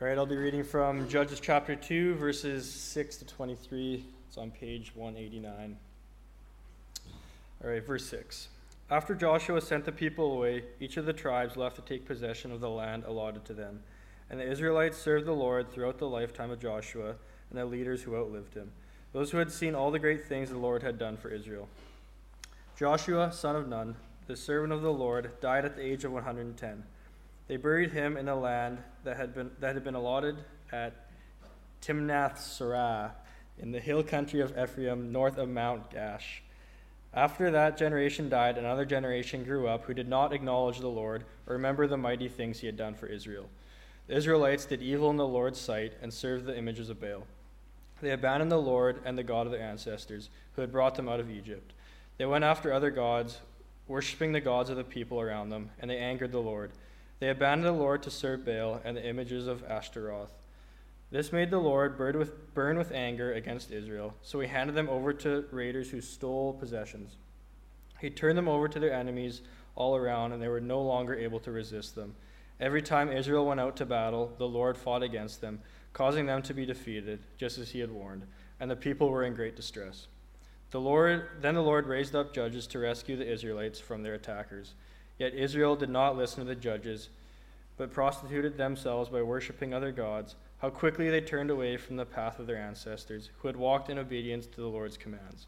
All right, I'll be reading from Judges chapter 2, verses 6 to 23. It's on page 189. All right, verse 6. After Joshua sent the people away, each of the tribes left to take possession of the land allotted to them. And the Israelites served the Lord throughout the lifetime of Joshua and the leaders who outlived him, those who had seen all the great things the Lord had done for Israel. Joshua, son of Nun, the servant of the Lord, died at the age of 110. They buried him in a land that had been, that had been allotted at Timnath Serah in the hill country of Ephraim, north of Mount Gaash. After that generation died, another generation grew up who did not acknowledge the Lord or remember the mighty things he had done for Israel. The Israelites did evil in the Lord's sight and served the images of Baal. They abandoned the Lord and the God of their ancestors, who had brought them out of Egypt. They went after other gods, worshipping the gods of the people around them, and they angered the Lord. They abandoned the Lord to serve Baal and the images of Ashtaroth. This made the Lord burn with, burn with anger against Israel, so he handed them over to raiders who stole possessions. He turned them over to their enemies all around, and they were no longer able to resist them. Every time Israel went out to battle, the Lord fought against them, causing them to be defeated, just as he had warned, and the people were in great distress. The Lord, then the Lord raised up judges to rescue the Israelites from their attackers. Yet Israel did not listen to the judges, but prostituted themselves by worshipping other gods. How quickly they turned away from the path of their ancestors, who had walked in obedience to the Lord's commands.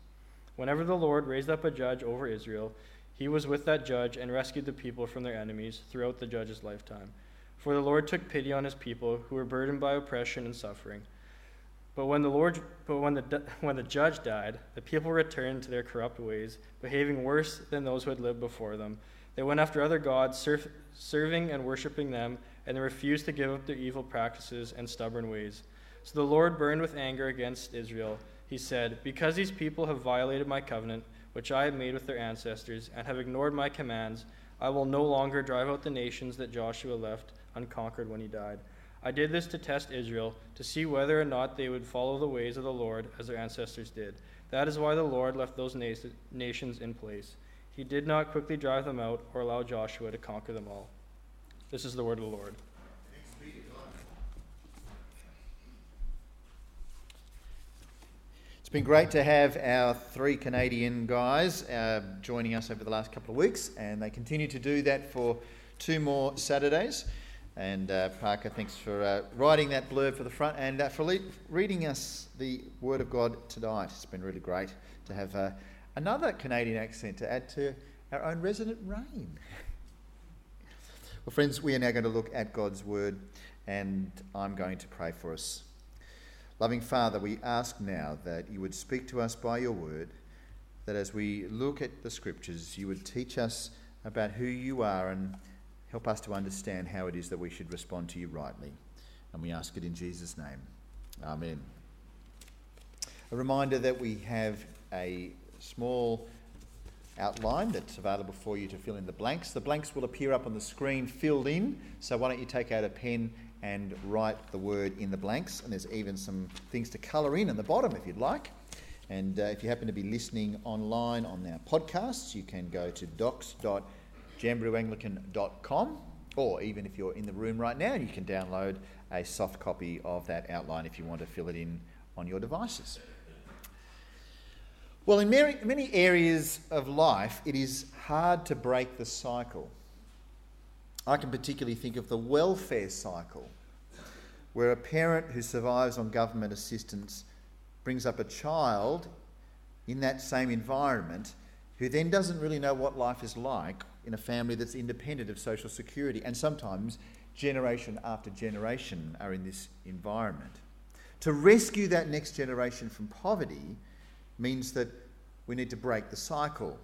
Whenever the Lord raised up a judge over Israel, he was with that judge and rescued the people from their enemies throughout the judge's lifetime. For the Lord took pity on his people who were burdened by oppression and suffering. But when the Lord, but when the when the judge died, the people returned to their corrupt ways, behaving worse than those who had lived before them. They went after other gods, serv- serving and worshiping them, and they refused to give up their evil practices and stubborn ways. So the Lord burned with anger against Israel. He said, "Because these people have violated my covenant, which I have made with their ancestors, and have ignored my commands, I will no longer drive out the nations that Joshua left unconquered when he died." I did this to test Israel, to see whether or not they would follow the ways of the Lord as their ancestors did. That is why the Lord left those nations in place. He did not quickly drive them out or allow Joshua to conquer them all. This is the word of the Lord. It's been great to have our three Canadian guys uh, joining us over the last couple of weeks, and they continue to do that for two more Saturdays. And uh, Parker, thanks for uh, writing that blurb for the front and uh, for le- reading us the Word of God tonight. It's been really great to have uh, another Canadian accent to add to our own resident rain. well, friends, we are now going to look at God's Word, and I'm going to pray for us. Loving Father, we ask now that you would speak to us by your Word, that as we look at the Scriptures, you would teach us about who you are and Help us to understand how it is that we should respond to you rightly. And we ask it in Jesus' name. Amen. A reminder that we have a small outline that's available for you to fill in the blanks. The blanks will appear up on the screen filled in, so why don't you take out a pen and write the word in the blanks? And there's even some things to colour in in the bottom if you'd like. And uh, if you happen to be listening online on our podcasts, you can go to docs.com jamberooanglican.com, or even if you're in the room right now, you can download a soft copy of that outline if you want to fill it in on your devices. Well, in many areas of life, it is hard to break the cycle. I can particularly think of the welfare cycle, where a parent who survives on government assistance brings up a child in that same environment who then doesn't really know what life is like in a family that's independent of social security. And sometimes generation after generation are in this environment. To rescue that next generation from poverty means that we need to break the cycle.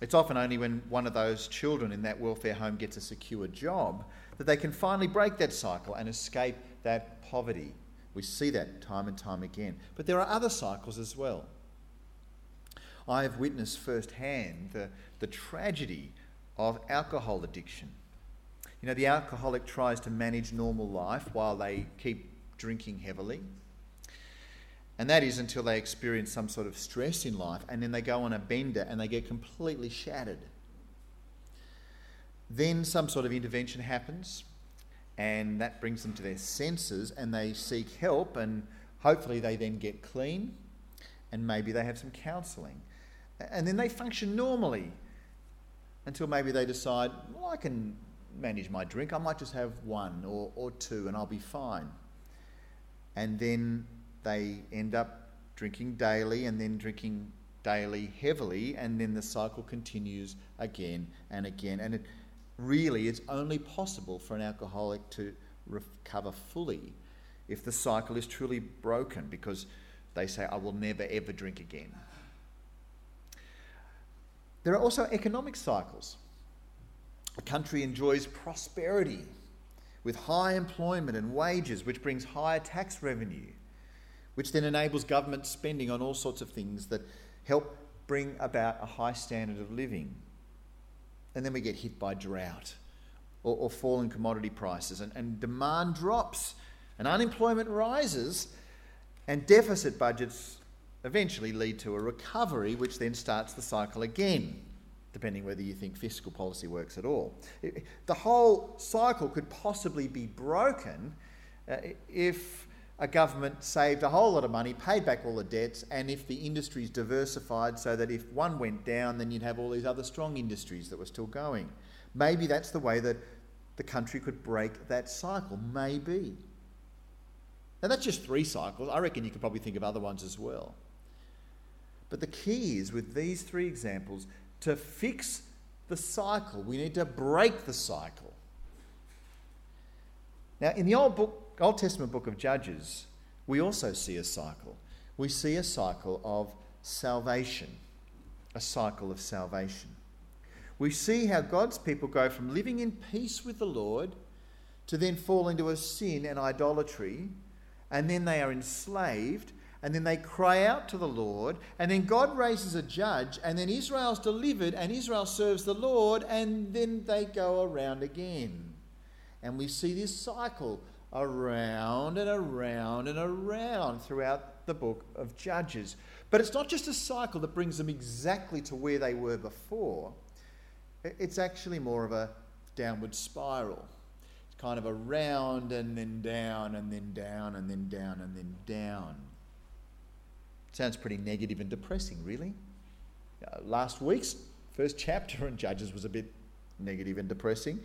It's often only when one of those children in that welfare home gets a secure job that they can finally break that cycle and escape that poverty. We see that time and time again. But there are other cycles as well. I have witnessed firsthand the, the tragedy of alcohol addiction. You know, the alcoholic tries to manage normal life while they keep drinking heavily. And that is until they experience some sort of stress in life and then they go on a bender and they get completely shattered. Then some sort of intervention happens and that brings them to their senses and they seek help and hopefully they then get clean and maybe they have some counselling. And then they function normally until maybe they decide, well, I can manage my drink. I might just have one or, or two and I'll be fine. And then they end up drinking daily and then drinking daily heavily, and then the cycle continues again and again. And it really it's only possible for an alcoholic to recover fully if the cycle is truly broken because they say, I will never ever drink again. There are also economic cycles. A country enjoys prosperity with high employment and wages, which brings higher tax revenue, which then enables government spending on all sorts of things that help bring about a high standard of living. And then we get hit by drought or, or falling commodity prices, and, and demand drops, and unemployment rises, and deficit budgets eventually lead to a recovery, which then starts the cycle again, depending whether you think fiscal policy works at all. It, the whole cycle could possibly be broken uh, if a government saved a whole lot of money, paid back all the debts, and if the industries diversified so that if one went down, then you'd have all these other strong industries that were still going. Maybe that's the way that the country could break that cycle. Maybe. Now, that's just three cycles. I reckon you could probably think of other ones as well. But the key is with these three examples to fix the cycle, we need to break the cycle. Now, in the Old Book, Old Testament book of Judges, we also see a cycle. We see a cycle of salvation, a cycle of salvation. We see how God's people go from living in peace with the Lord to then fall into a sin and idolatry, and then they are enslaved, and then they cry out to the Lord, and then God raises a judge, and then Israel's delivered, and Israel serves the Lord, and then they go around again. And we see this cycle around and around and around throughout the book of Judges. But it's not just a cycle that brings them exactly to where they were before, it's actually more of a downward spiral. It's kind of around and then down and then down and then down and then down. Sounds pretty negative and depressing, really. Uh, last week's first chapter in Judges was a bit negative and depressing.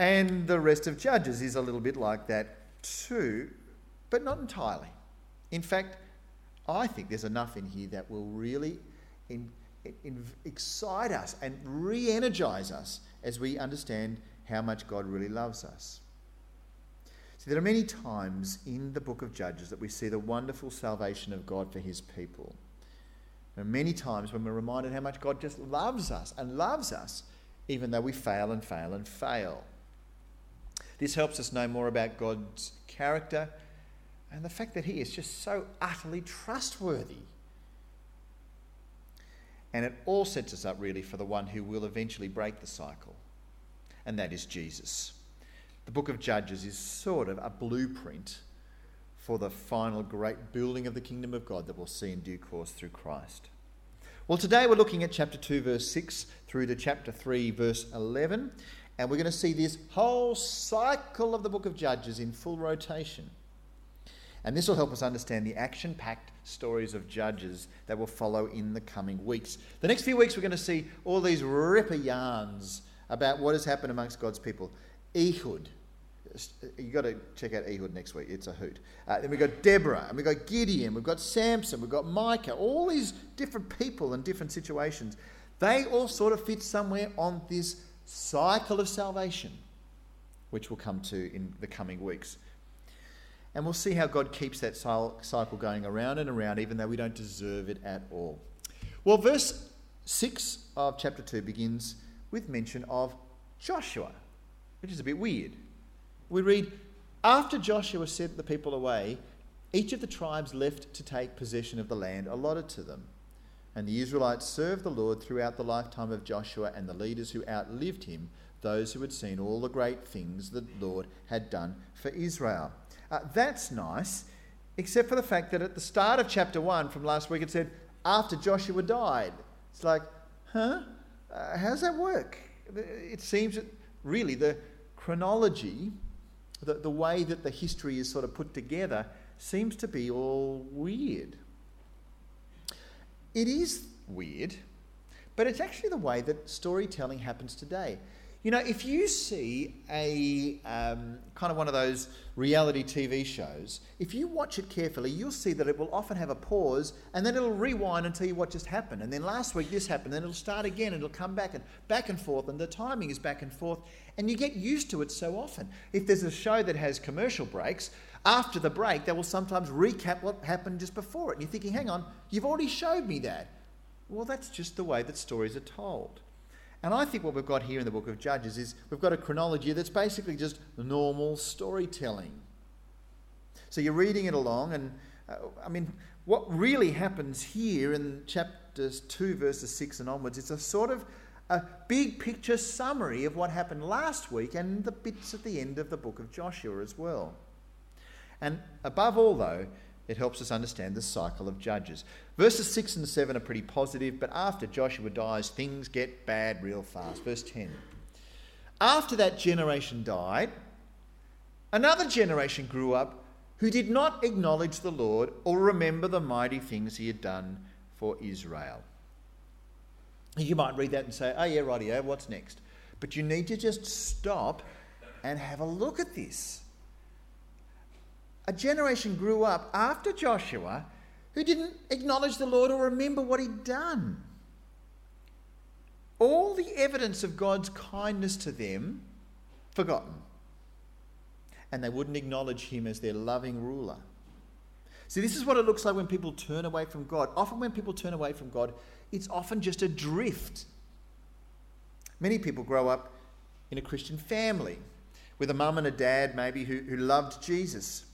And the rest of Judges is a little bit like that too, but not entirely. In fact, I think there's enough in here that will really in, in, excite us and re energize us as we understand how much God really loves us. See, there are many times in the book of Judges that we see the wonderful salvation of God for his people. There are many times when we're reminded how much God just loves us and loves us, even though we fail and fail and fail. This helps us know more about God's character and the fact that He is just so utterly trustworthy. And it all sets us up really for the one who will eventually break the cycle, and that is Jesus. The book of Judges is sort of a blueprint for the final great building of the kingdom of God that we'll see in due course through Christ. Well, today we're looking at chapter 2, verse 6 through to chapter 3, verse 11. And we're going to see this whole cycle of the book of Judges in full rotation. And this will help us understand the action packed stories of Judges that will follow in the coming weeks. The next few weeks, we're going to see all these ripper yarns about what has happened amongst God's people. Ehud. You've got to check out Ehud next week. It's a hoot. Uh, then we've got Deborah, and we've got Gideon, we've got Samson, we've got Micah, all these different people and different situations. They all sort of fit somewhere on this cycle of salvation, which we'll come to in the coming weeks. And we'll see how God keeps that cycle going around and around, even though we don't deserve it at all. Well, verse 6 of chapter 2 begins with mention of Joshua, which is a bit weird. We read, After Joshua sent the people away, each of the tribes left to take possession of the land allotted to them. And the Israelites served the Lord throughout the lifetime of Joshua and the leaders who outlived him, those who had seen all the great things the Lord had done for Israel. Uh, that's nice, except for the fact that at the start of chapter 1 from last week it said, after Joshua died. It's like, huh? Uh, how does that work? It seems that really the chronology the, the way that the history is sort of put together seems to be all weird. It is weird, but it's actually the way that storytelling happens today. You know, if you see a um, kind of one of those reality TV shows, if you watch it carefully, you'll see that it will often have a pause and then it'll rewind and tell you what just happened. And then last week this happened, then it'll start again and it'll come back and back and forth, and the timing is back and forth. And you get used to it so often. If there's a show that has commercial breaks, after the break, they will sometimes recap what happened just before it. And you're thinking, hang on, you've already showed me that. Well, that's just the way that stories are told. And I think what we've got here in the book of Judges is we've got a chronology that's basically just normal storytelling. So you're reading it along, and uh, I mean, what really happens here in chapters 2, verses 6 and onwards, it's a sort of a big picture summary of what happened last week and the bits at the end of the book of Joshua as well. And above all, though, it helps us understand the cycle of judges. Verses 6 and 7 are pretty positive, but after Joshua dies, things get bad real fast. Verse 10. After that generation died, another generation grew up who did not acknowledge the Lord or remember the mighty things he had done for Israel. You might read that and say, oh, yeah, rightio, what's next? But you need to just stop and have a look at this a generation grew up after Joshua who didn't acknowledge the Lord or remember what he'd done. All the evidence of God's kindness to them forgotten. And they wouldn't acknowledge him as their loving ruler. See, this is what it looks like when people turn away from God. Often, when people turn away from God, it's often just a drift. Many people grow up in a Christian family with a mum and a dad, maybe, who, who loved Jesus.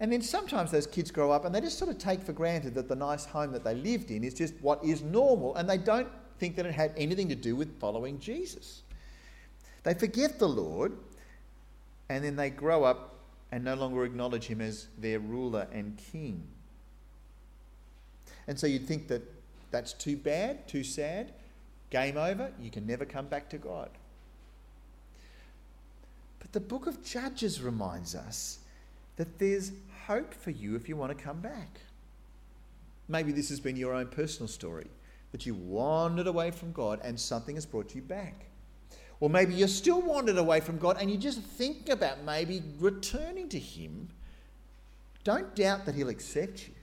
And then sometimes those kids grow up and they just sort of take for granted that the nice home that they lived in is just what is normal and they don't think that it had anything to do with following Jesus. They forget the Lord and then they grow up and no longer acknowledge him as their ruler and king. And so you'd think that that's too bad, too sad, game over, you can never come back to God. But the book of Judges reminds us that there's hope for you if you want to come back. Maybe this has been your own personal story that you wandered away from God and something has brought you back. Or maybe you're still wandered away from God and you just think about maybe returning to Him. Don't doubt that He'll accept you.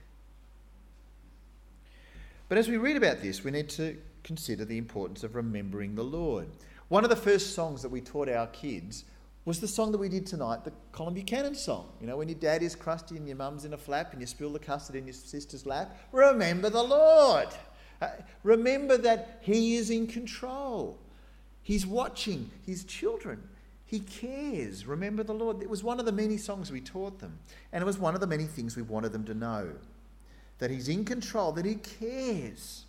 But as we read about this, we need to consider the importance of remembering the Lord. One of the first songs that we taught our kids was the song that we did tonight, the Colin Buchanan song. You know, when your dad is crusty and your mum's in a flap and you spill the custard in your sister's lap, remember the Lord. Uh, remember that He is in control. He's watching His children. He cares. Remember the Lord. It was one of the many songs we taught them. And it was one of the many things we wanted them to know that He's in control, that He cares.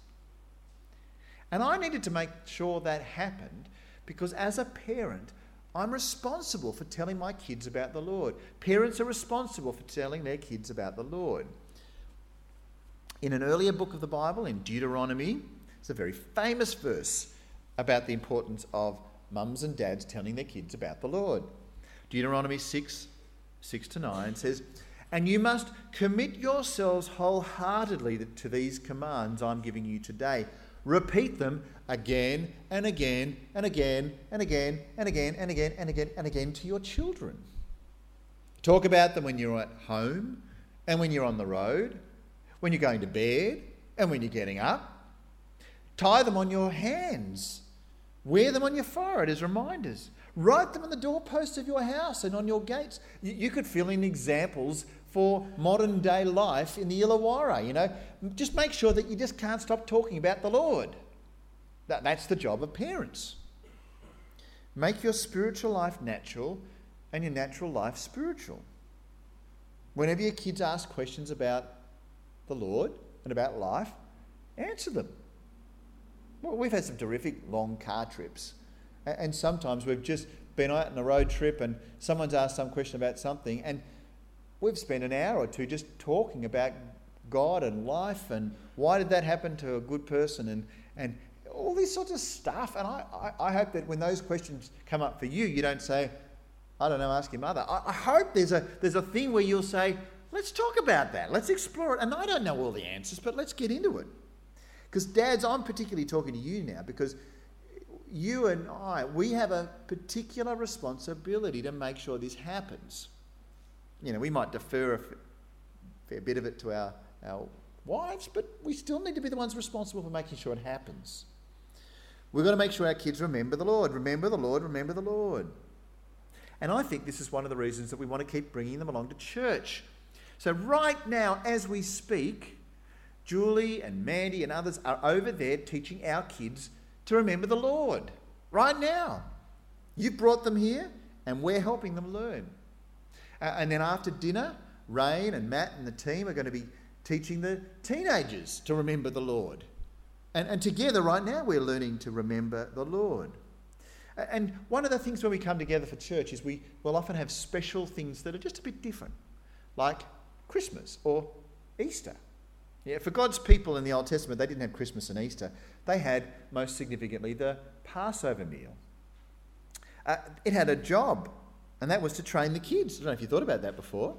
And I needed to make sure that happened because as a parent, I'm responsible for telling my kids about the Lord. Parents are responsible for telling their kids about the Lord. In an earlier book of the Bible, in Deuteronomy, it's a very famous verse about the importance of mums and dads telling their kids about the Lord. Deuteronomy 6 6 to 9 says, And you must commit yourselves wholeheartedly to these commands I'm giving you today Repeat them again and again and again and again and again and again and again and again to your children. Talk about them when you're at home and when you're on the road, when you're going to bed and when you're getting up. Tie them on your hands. Wear them on your forehead as reminders. Write them on the doorposts of your house and on your gates. You could fill in examples for modern day life in the Illawarra. You know, just make sure that you just can't stop talking about the Lord. That, that's the job of parents. Make your spiritual life natural and your natural life spiritual. Whenever your kids ask questions about the Lord and about life, answer them. Well, we've had some terrific long car trips, and sometimes we've just been out on a road trip and someone's asked some question about something, and we've spent an hour or two just talking about God and life and why did that happen to a good person and, and all this sort of stuff. And I, I, I hope that when those questions come up for you, you don't say, I don't know, ask your mother. I, I hope there's a, there's a thing where you'll say, let's talk about that. Let's explore it. And I don't know all the answers, but let's get into it. Because, dads, I'm particularly talking to you now because you and I, we have a particular responsibility to make sure this happens. You know, we might defer a fair bit of it to our, our wives, but we still need to be the ones responsible for making sure it happens. We've got to make sure our kids remember the Lord. Remember the Lord, remember the Lord. And I think this is one of the reasons that we want to keep bringing them along to church. So, right now, as we speak, Julie and Mandy and others are over there teaching our kids to remember the Lord. Right now. You've brought them here, and we're helping them learn. And then after dinner, Rain and Matt and the team are going to be teaching the teenagers to remember the Lord. And, and together, right now, we're learning to remember the Lord. And one of the things when we come together for church is we will often have special things that are just a bit different, like Christmas or Easter. Yeah, for God's people in the Old Testament, they didn't have Christmas and Easter. They had, most significantly, the Passover meal. Uh, it had a job, and that was to train the kids. I don't know if you thought about that before.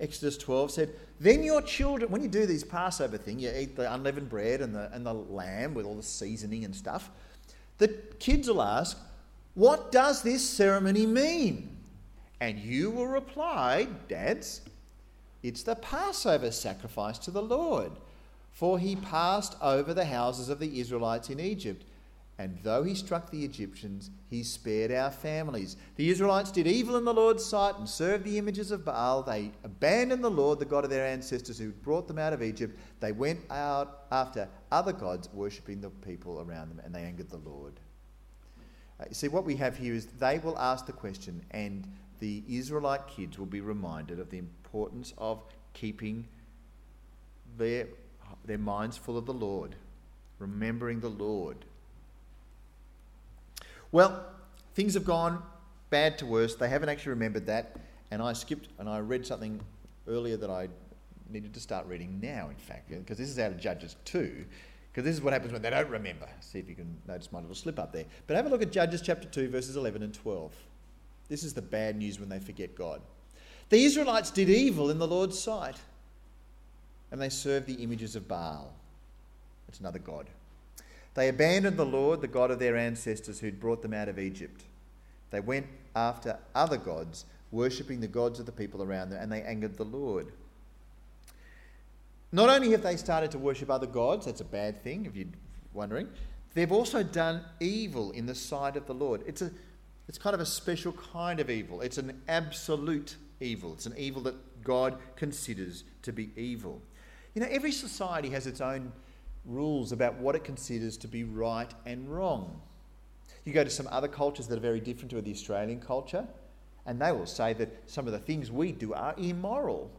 Exodus 12 said, Then your children, when you do these Passover thing, you eat the unleavened bread and the, and the lamb with all the seasoning and stuff, the kids will ask, What does this ceremony mean? And you will reply, Dads, it's the Passover sacrifice to the Lord. For he passed over the houses of the Israelites in Egypt and though he struck the Egyptians, he spared our families. The Israelites did evil in the Lord's sight and served the images of Baal. They abandoned the Lord, the God of their ancestors who brought them out of Egypt. They went out after other gods, worshipping the people around them, and they angered the Lord. Uh, see, what we have here is they will ask the question, and the Israelite kids will be reminded of the importance of keeping their, their minds full of the Lord, remembering the Lord well, things have gone bad to worse. They haven't actually remembered that. And I skipped and I read something earlier that I needed to start reading now, in fact, because this is out of Judges 2. Because this is what happens when they don't remember. See if you can notice my little slip up there. But have a look at Judges chapter 2, verses 11 and 12. This is the bad news when they forget God. The Israelites did evil in the Lord's sight, and they served the images of Baal. That's another God. They abandoned the Lord, the God of their ancestors who'd brought them out of Egypt. They went after other gods, worshipping the gods of the people around them, and they angered the Lord. Not only have they started to worship other gods, that's a bad thing if you're wondering, they've also done evil in the sight of the Lord. It's, a, it's kind of a special kind of evil, it's an absolute evil. It's an evil that God considers to be evil. You know, every society has its own rules about what it considers to be right and wrong. You go to some other cultures that are very different to the Australian culture, and they will say that some of the things we do are immoral.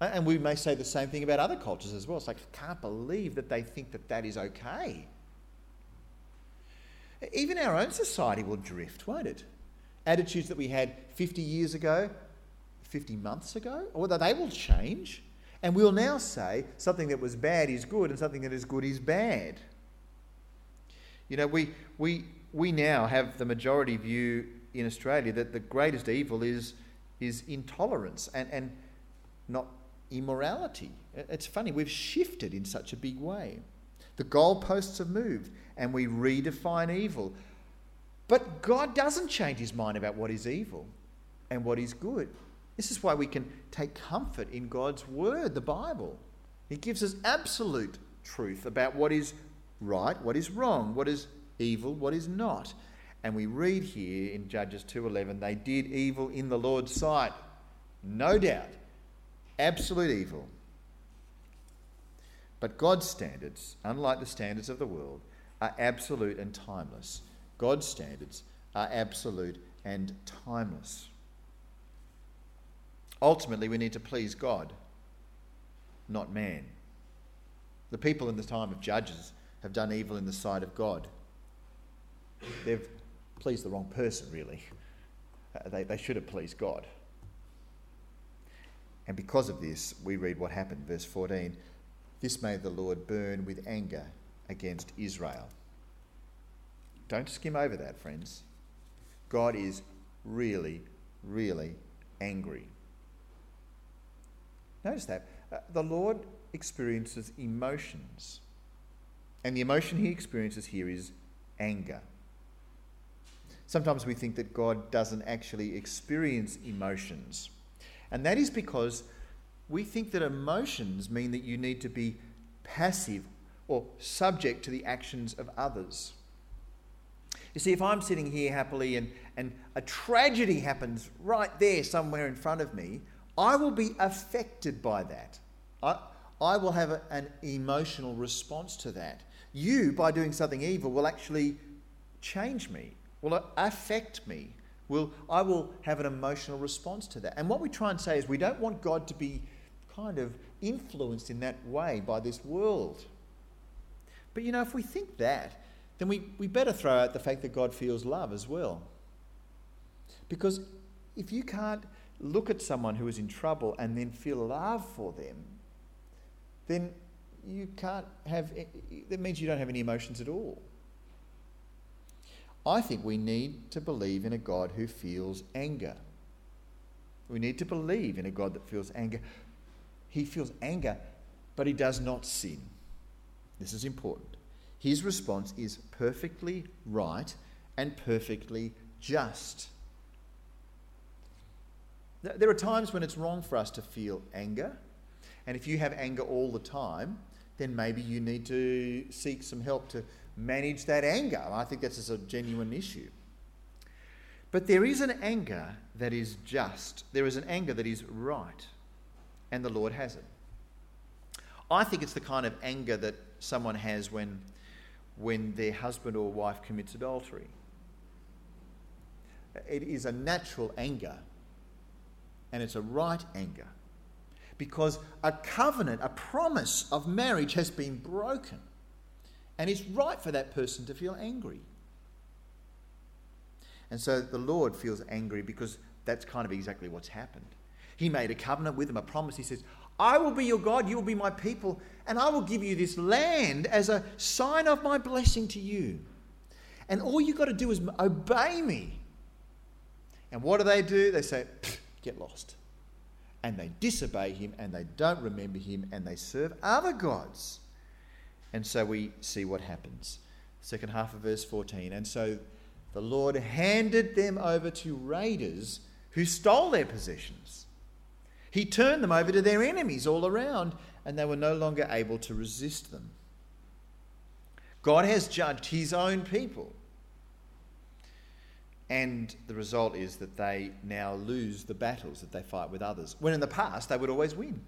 And we may say the same thing about other cultures as well. It's like, I can't believe that they think that that is okay. Even our own society will drift, won't it? Attitudes that we had 50 years ago, 50 months ago, or that they will change. And we'll now say something that was bad is good and something that is good is bad. You know, we, we, we now have the majority view in Australia that the greatest evil is, is intolerance and, and not immorality. It's funny, we've shifted in such a big way. The goalposts have moved and we redefine evil. But God doesn't change his mind about what is evil and what is good. This is why we can take comfort in God's word, the Bible. It gives us absolute truth about what is right, what is wrong, what is evil, what is not. And we read here in Judges 2:11, they did evil in the Lord's sight. No doubt. Absolute evil. But God's standards, unlike the standards of the world, are absolute and timeless. God's standards are absolute and timeless. Ultimately, we need to please God, not man. The people in the time of Judges have done evil in the sight of God. They've pleased the wrong person, really. Uh, they, they should have pleased God. And because of this, we read what happened. Verse 14 This made the Lord burn with anger against Israel. Don't skim over that, friends. God is really, really angry. Notice that. Uh, the Lord experiences emotions. And the emotion he experiences here is anger. Sometimes we think that God doesn't actually experience emotions. And that is because we think that emotions mean that you need to be passive or subject to the actions of others. You see, if I'm sitting here happily and, and a tragedy happens right there somewhere in front of me, I will be affected by that. I, I will have a, an emotional response to that. You, by doing something evil, will actually change me, will affect me. Will, I will have an emotional response to that. And what we try and say is we don't want God to be kind of influenced in that way by this world. But you know, if we think that, then we, we better throw out the fact that God feels love as well. Because if you can't look at someone who is in trouble and then feel love for them, then you can't have, eh, eh, that means you don't have any emotions at all. I think we need to believe in a God who feels anger. We need to believe in a God that feels anger. He feels anger, but he does not sin. This is important his response is perfectly right and perfectly just. There are times when it's wrong for us to feel anger, and if you have anger all the time, then maybe you need to seek some help to manage that anger. I think that's a genuine issue. But there is an anger that is just, there is an anger that is right, and the Lord has it. I think it's the kind of anger that someone has when when their husband or wife commits adultery. It is a natural anger, and it's a right anger, because a covenant, a promise of marriage has been broken, and it's right for that person to feel angry. And so the Lord feels angry because that's kind of exactly what's happened. He made a covenant with them, a promise. He says, I will be your God, you will be my people, and I will give you this land as a sign of my blessing to you. And all you've got to do is obey me. And what do they do? They say, get lost. And they disobey him and they don't remember him and they serve other gods. And so we see what happens. Second half of verse 14. And so the Lord handed them over to raiders who stole their possessions. He turned them over to their enemies all around, and they were no longer able to resist them. God has judged his own people. And the result is that they now lose the battles that they fight with others, when in the past they would always win.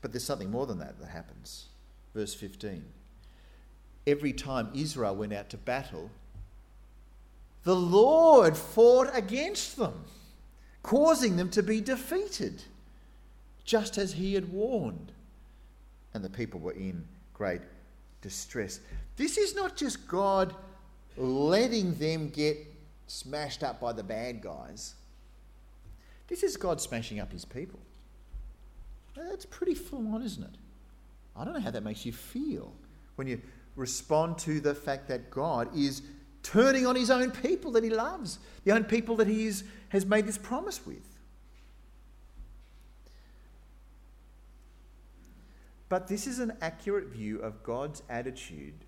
But there's something more than that that happens. Verse 15. Every time Israel went out to battle, the Lord fought against them causing them to be defeated, just as he had warned. And the people were in great distress. This is not just God letting them get smashed up by the bad guys. This is God smashing up his people. That's pretty full on, isn't it? I don't know how that makes you feel when you respond to the fact that God is turning on his own people that he loves, the own people that he is, has made this promise with. But this is an accurate view of God's attitude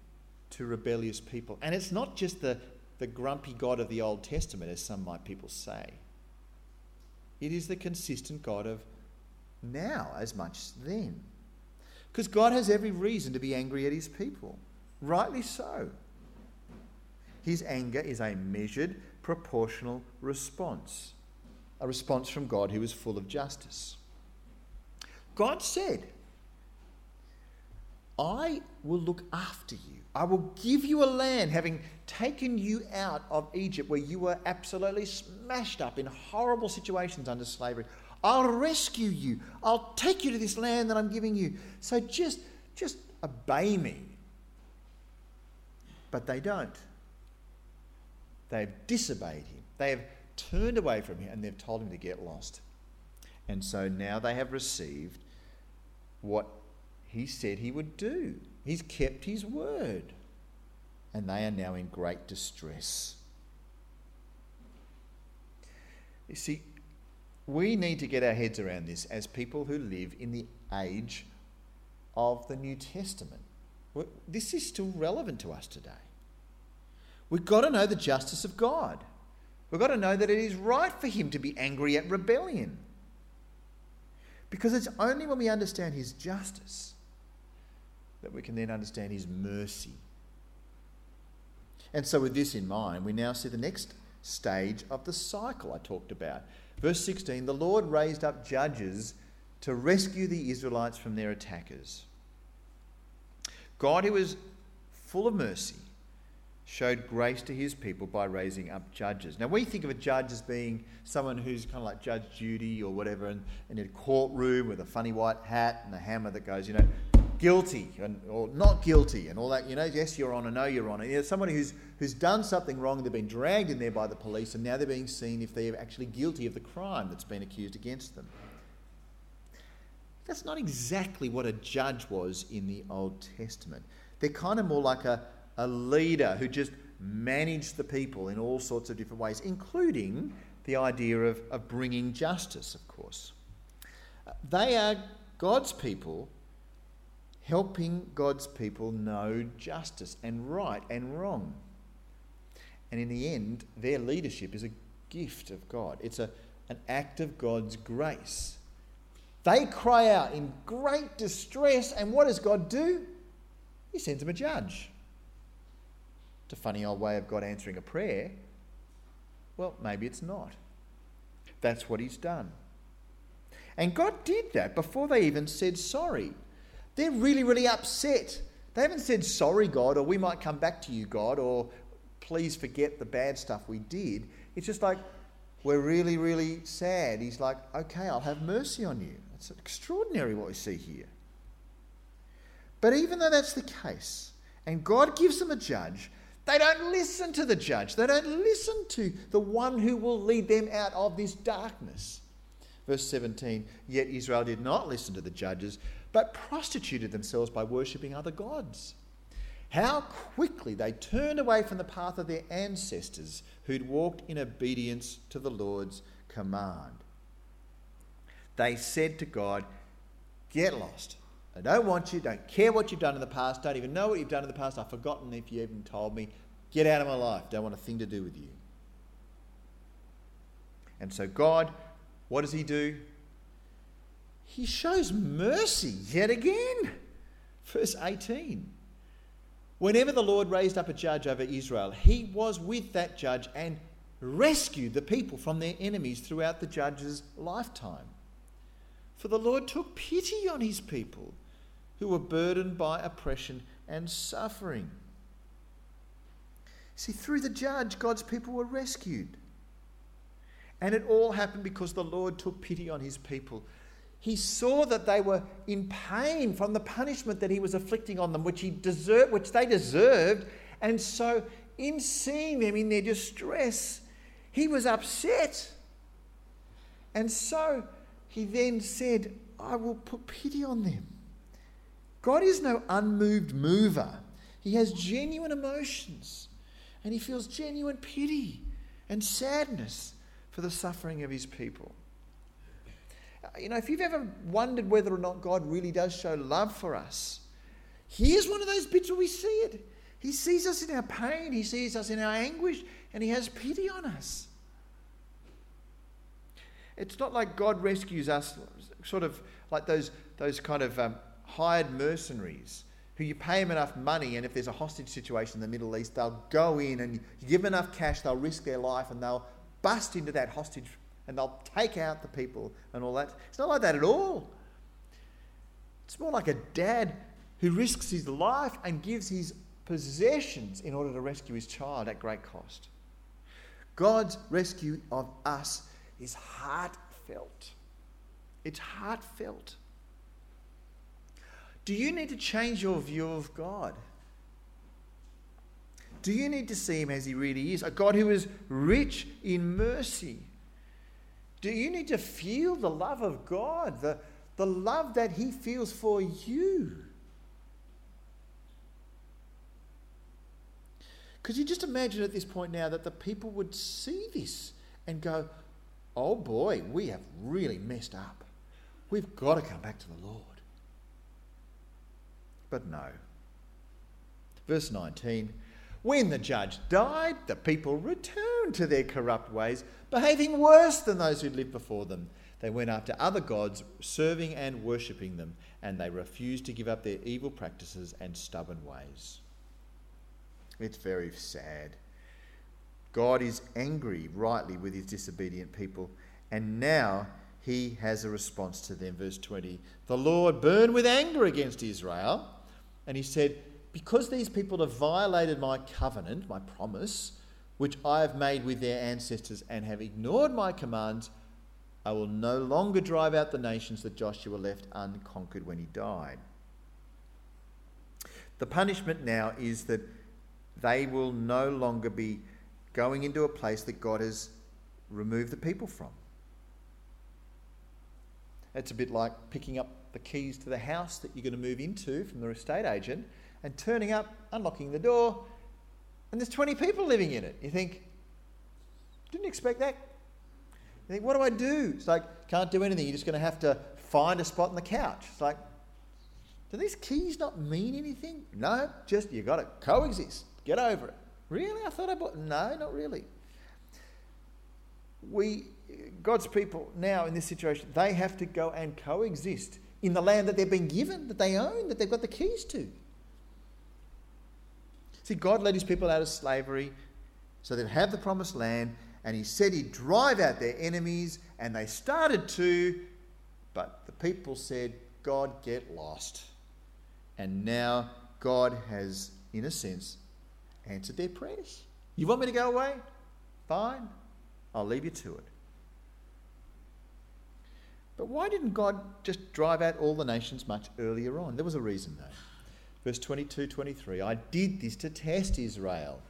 to rebellious people. And it's not just the, the grumpy God of the Old Testament, as some might people say. It is the consistent God of now as much as then. Because God has every reason to be angry at his people. Rightly so. His anger is a measured, proportional response, a response from God who is full of justice. God said, I will look after you. I will give you a land, having taken you out of Egypt where you were absolutely smashed up in horrible situations under slavery. I'll rescue you. I'll take you to this land that I'm giving you. So just, just obey me. But they don't. They've disobeyed him. They have turned away from him and they've told him to get lost. And so now they have received what he said he would do. He's kept his word. And they are now in great distress. You see, we need to get our heads around this as people who live in the age of the New Testament. This is still relevant to us today. We've got to know the justice of God. We've got to know that it is right for Him to be angry at rebellion. Because it's only when we understand His justice that we can then understand His mercy. And so, with this in mind, we now see the next stage of the cycle I talked about. Verse 16 the Lord raised up judges to rescue the Israelites from their attackers. God, who is full of mercy, showed grace to his people by raising up judges. Now, we think of a judge as being someone who's kind of like Judge Judy or whatever, and in a courtroom with a funny white hat and a hammer that goes, you know, guilty and, or not guilty and all that. You know, yes, you're on, no, you're on. You know, somebody who's, who's done something wrong, they've been dragged in there by the police, and now they're being seen if they're actually guilty of the crime that's been accused against them. That's not exactly what a judge was in the Old Testament. They're kind of more like a, a leader who just managed the people in all sorts of different ways, including the idea of, of bringing justice, of course. They are God's people helping God's people know justice and right and wrong. And in the end, their leadership is a gift of God, it's a, an act of God's grace. They cry out in great distress, and what does God do? He sends them a judge. It's a funny old way of God answering a prayer. Well, maybe it's not. That's what He's done. And God did that before they even said sorry. They're really, really upset. They haven't said, Sorry, God, or we might come back to you, God, or please forget the bad stuff we did. It's just like, We're really, really sad. He's like, Okay, I'll have mercy on you. It's extraordinary what we see here. But even though that's the case, and God gives them a judge, they don't listen to the judge. They don't listen to the one who will lead them out of this darkness. Verse 17 Yet Israel did not listen to the judges, but prostituted themselves by worshipping other gods. How quickly they turned away from the path of their ancestors who'd walked in obedience to the Lord's command. They said to God, Get lost. I don't want you, don't care what you've done in the past, don't even know what you've done in the past. I've forgotten if you even told me. Get out of my life. Don't want a thing to do with you. And so, God, what does He do? He shows mercy yet again. Verse 18. Whenever the Lord raised up a judge over Israel, he was with that judge and rescued the people from their enemies throughout the judge's lifetime. For the Lord took pity on his people who were burdened by oppression and suffering. See, through the judge, God's people were rescued. And it all happened because the Lord took pity on his people he saw that they were in pain from the punishment that he was afflicting on them, which, he deserved, which they deserved. And so, in seeing them in their distress, he was upset. And so, he then said, I will put pity on them. God is no unmoved mover. He has genuine emotions and he feels genuine pity and sadness for the suffering of his people. You know, if you've ever wondered whether or not God really does show love for us, here's one of those bits where we see it. He sees us in our pain, He sees us in our anguish, and He has pity on us. It's not like God rescues us, sort of like those, those kind of um, hired mercenaries who you pay them enough money, and if there's a hostage situation in the Middle East, they'll go in and you give them enough cash, they'll risk their life, and they'll bust into that hostage and they'll take out the people and all that. It's not like that at all. It's more like a dad who risks his life and gives his possessions in order to rescue his child at great cost. God's rescue of us is heartfelt. It's heartfelt. Do you need to change your view of God? Do you need to see him as he really is? A God who is rich in mercy do you need to feel the love of God, the, the love that He feels for you? Could you just imagine at this point now that the people would see this and go, oh boy, we have really messed up. We've got to come back to the Lord. But no. Verse 19 When the judge died, the people returned to their corrupt ways, behaving worse than those who lived before them. They went after other gods, serving and worshipping them, and they refused to give up their evil practices and stubborn ways. It's very sad. God is angry rightly with his disobedient people, and now he has a response to them. Verse 20 The Lord burned with anger against Israel, and he said, Because these people have violated my covenant, my promise, which I have made with their ancestors, and have ignored my commands, I will no longer drive out the nations that Joshua left unconquered when he died. The punishment now is that they will no longer be going into a place that God has removed the people from. It's a bit like picking up the keys to the house that you're going to move into from the estate agent and turning up, unlocking the door, and there's 20 people living in it. You think, didn't expect that. You think, what do I do? It's like, can't do anything. You're just going to have to find a spot on the couch. It's like, do these keys not mean anything? No, just you got to coexist. Get over it. Really? I thought I bought. No, not really. We, God's people now in this situation, they have to go and coexist in the land that they've been given, that they own, that they've got the keys to. See, God led his people out of slavery so they'd have the promised land, and he said he'd drive out their enemies, and they started to, but the people said, God, get lost. And now God has, in a sense, answered their prayers. You want me to go away? Fine, I'll leave you to it. But why didn't God just drive out all the nations much earlier on? There was a reason, though. Verse 22 23 I did this to test Israel,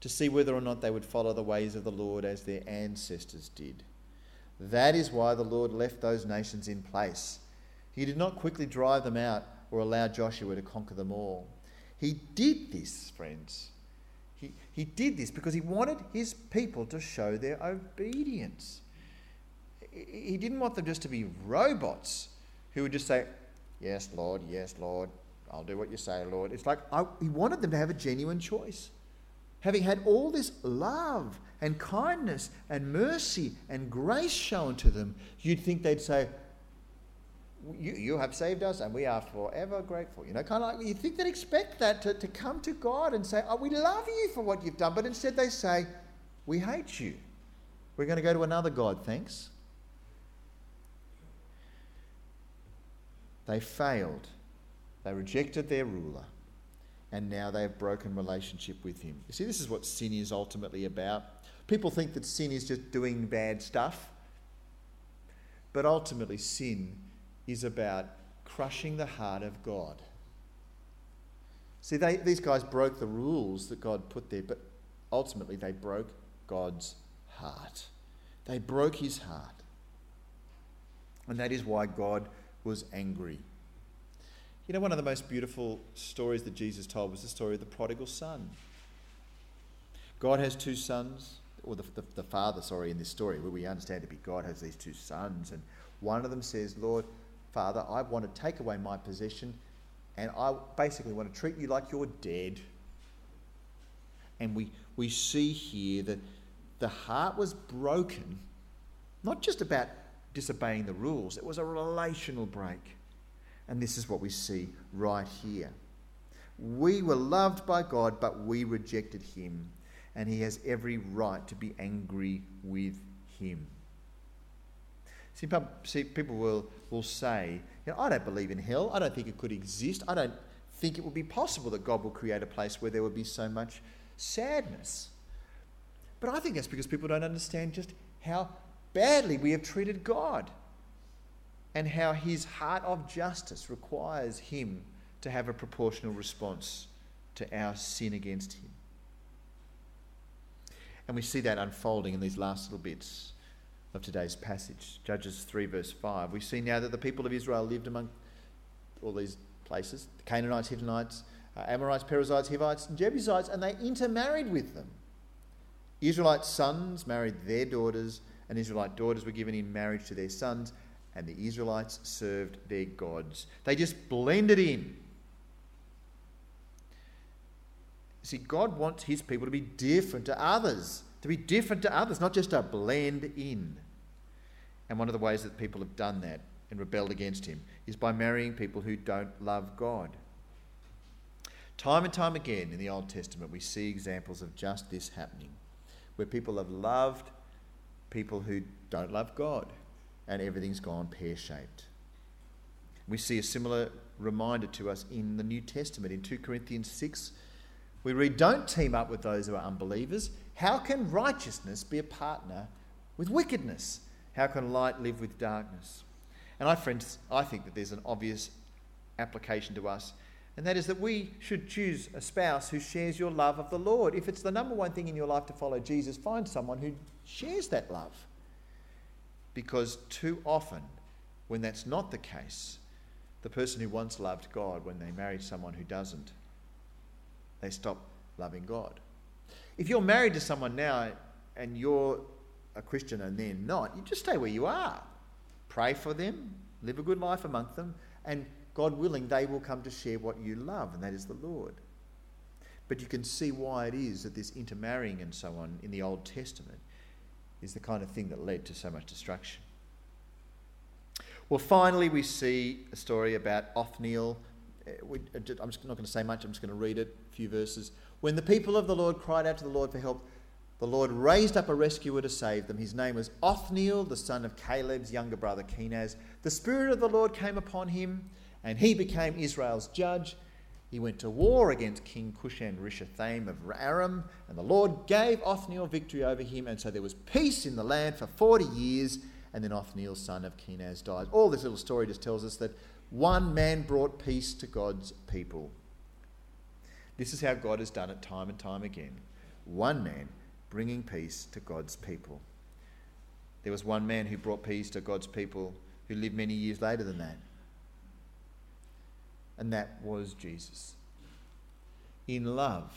to see whether or not they would follow the ways of the Lord as their ancestors did. That is why the Lord left those nations in place. He did not quickly drive them out or allow Joshua to conquer them all. He did this, friends, he, he did this because he wanted his people to show their obedience. He didn't want them just to be robots who would just say, Yes, Lord, yes, Lord, I'll do what you say, Lord. It's like I, he wanted them to have a genuine choice. Having had all this love and kindness and mercy and grace shown to them, you'd think they'd say, you, you have saved us and we are forever grateful. You know, kind of like you think they'd expect that to, to come to God and say, Oh, we love you for what you've done. But instead they say, We hate you. We're going to go to another God, thanks. They failed. They rejected their ruler. And now they have broken relationship with him. You see, this is what sin is ultimately about. People think that sin is just doing bad stuff. But ultimately, sin is about crushing the heart of God. See, they, these guys broke the rules that God put there, but ultimately they broke God's heart. They broke his heart. And that is why God was angry. You know, one of the most beautiful stories that Jesus told was the story of the prodigal son. God has two sons, or the, the, the father, sorry, in this story, where we understand to be God has these two sons, and one of them says, Lord, Father, I want to take away my possession and I basically want to treat you like you're dead. And we, we see here that the heart was broken, not just about disobeying the rules, it was a relational break. And this is what we see right here. We were loved by God, but we rejected Him. And He has every right to be angry with Him. See, see, people will, will say, you know, I don't believe in hell. I don't think it could exist. I don't think it would be possible that God will create a place where there would be so much sadness. But I think that's because people don't understand just how badly we have treated God and how his heart of justice requires him to have a proportional response to our sin against him. And we see that unfolding in these last little bits of today's passage, Judges 3, verse 5. We see now that the people of Israel lived among all these places the Canaanites, Hittites, uh, Amorites, Perizzites, Hivites, and Jebusites, and they intermarried with them. Israelite sons married their daughters, and Israelite daughters were given in marriage to their sons, and the Israelites served their gods. They just blended in. See, God wants his people to be different to others, to be different to others, not just to blend in. And one of the ways that people have done that and rebelled against him is by marrying people who don't love God. Time and time again in the Old Testament, we see examples of just this happening, where people have loved people who don't love God, and everything's gone pear shaped. We see a similar reminder to us in the New Testament. In 2 Corinthians 6, we read, Don't team up with those who are unbelievers. How can righteousness be a partner with wickedness? How can light live with darkness? And I, friends, I think that there's an obvious application to us, and that is that we should choose a spouse who shares your love of the Lord. If it's the number one thing in your life to follow Jesus, find someone who shares that love. Because too often, when that's not the case, the person who once loved God, when they marry someone who doesn't, they stop loving God. If you're married to someone now and you're a Christian and they're not, you just stay where you are. Pray for them, live a good life among them, and God willing, they will come to share what you love, and that is the Lord. But you can see why it is that this intermarrying and so on in the Old Testament is the kind of thing that led to so much destruction. Well, finally, we see a story about Othniel. Uh, uh, I'm just not going to say much, I'm just going to read it, a few verses. When the people of the Lord cried out to the Lord for help, the Lord raised up a rescuer to save them. His name was Othniel, the son of Caleb's younger brother Kenaz. The Spirit of the Lord came upon him, and he became Israel's judge. He went to war against King Cushan Rishathaim of Aram, and the Lord gave Othniel victory over him, and so there was peace in the land for 40 years, and then Othniel's son of Kenaz died. All this little story just tells us that one man brought peace to God's people. This is how God has done it time and time again. One man bringing peace to God's people. There was one man who brought peace to God's people who lived many years later than that. And that was Jesus. In love,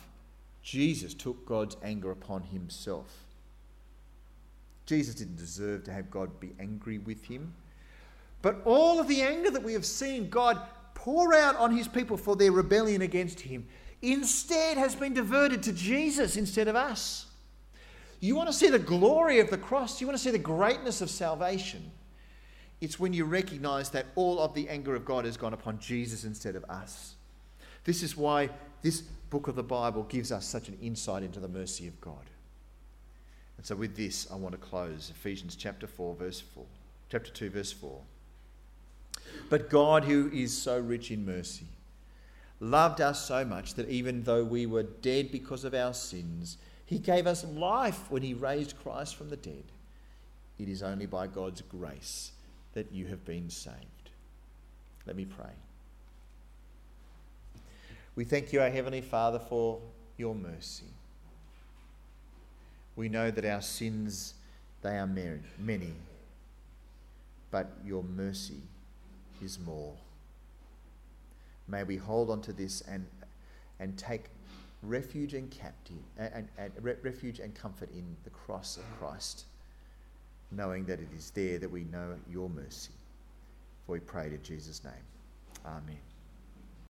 Jesus took God's anger upon himself. Jesus didn't deserve to have God be angry with him. But all of the anger that we have seen God pour out on his people for their rebellion against him instead has been diverted to Jesus instead of us. You want to see the glory of the cross, you want to see the greatness of salvation. It's when you recognize that all of the anger of God has gone upon Jesus instead of us. This is why this book of the Bible gives us such an insight into the mercy of God. And so with this I want to close Ephesians chapter 4 verse 4. Chapter 2 verse 4. But God who is so rich in mercy loved us so much that even though we were dead because of our sins, he gave us life when He raised Christ from the dead. It is only by God's grace that you have been saved. Let me pray. We thank you, our Heavenly Father, for your mercy. We know that our sins, they are many, but your mercy is more. May we hold on to this and, and take refuge and captive and, and, and refuge and comfort in the cross of Christ, knowing that it is there that we know your mercy. For we pray in Jesus' name. Amen.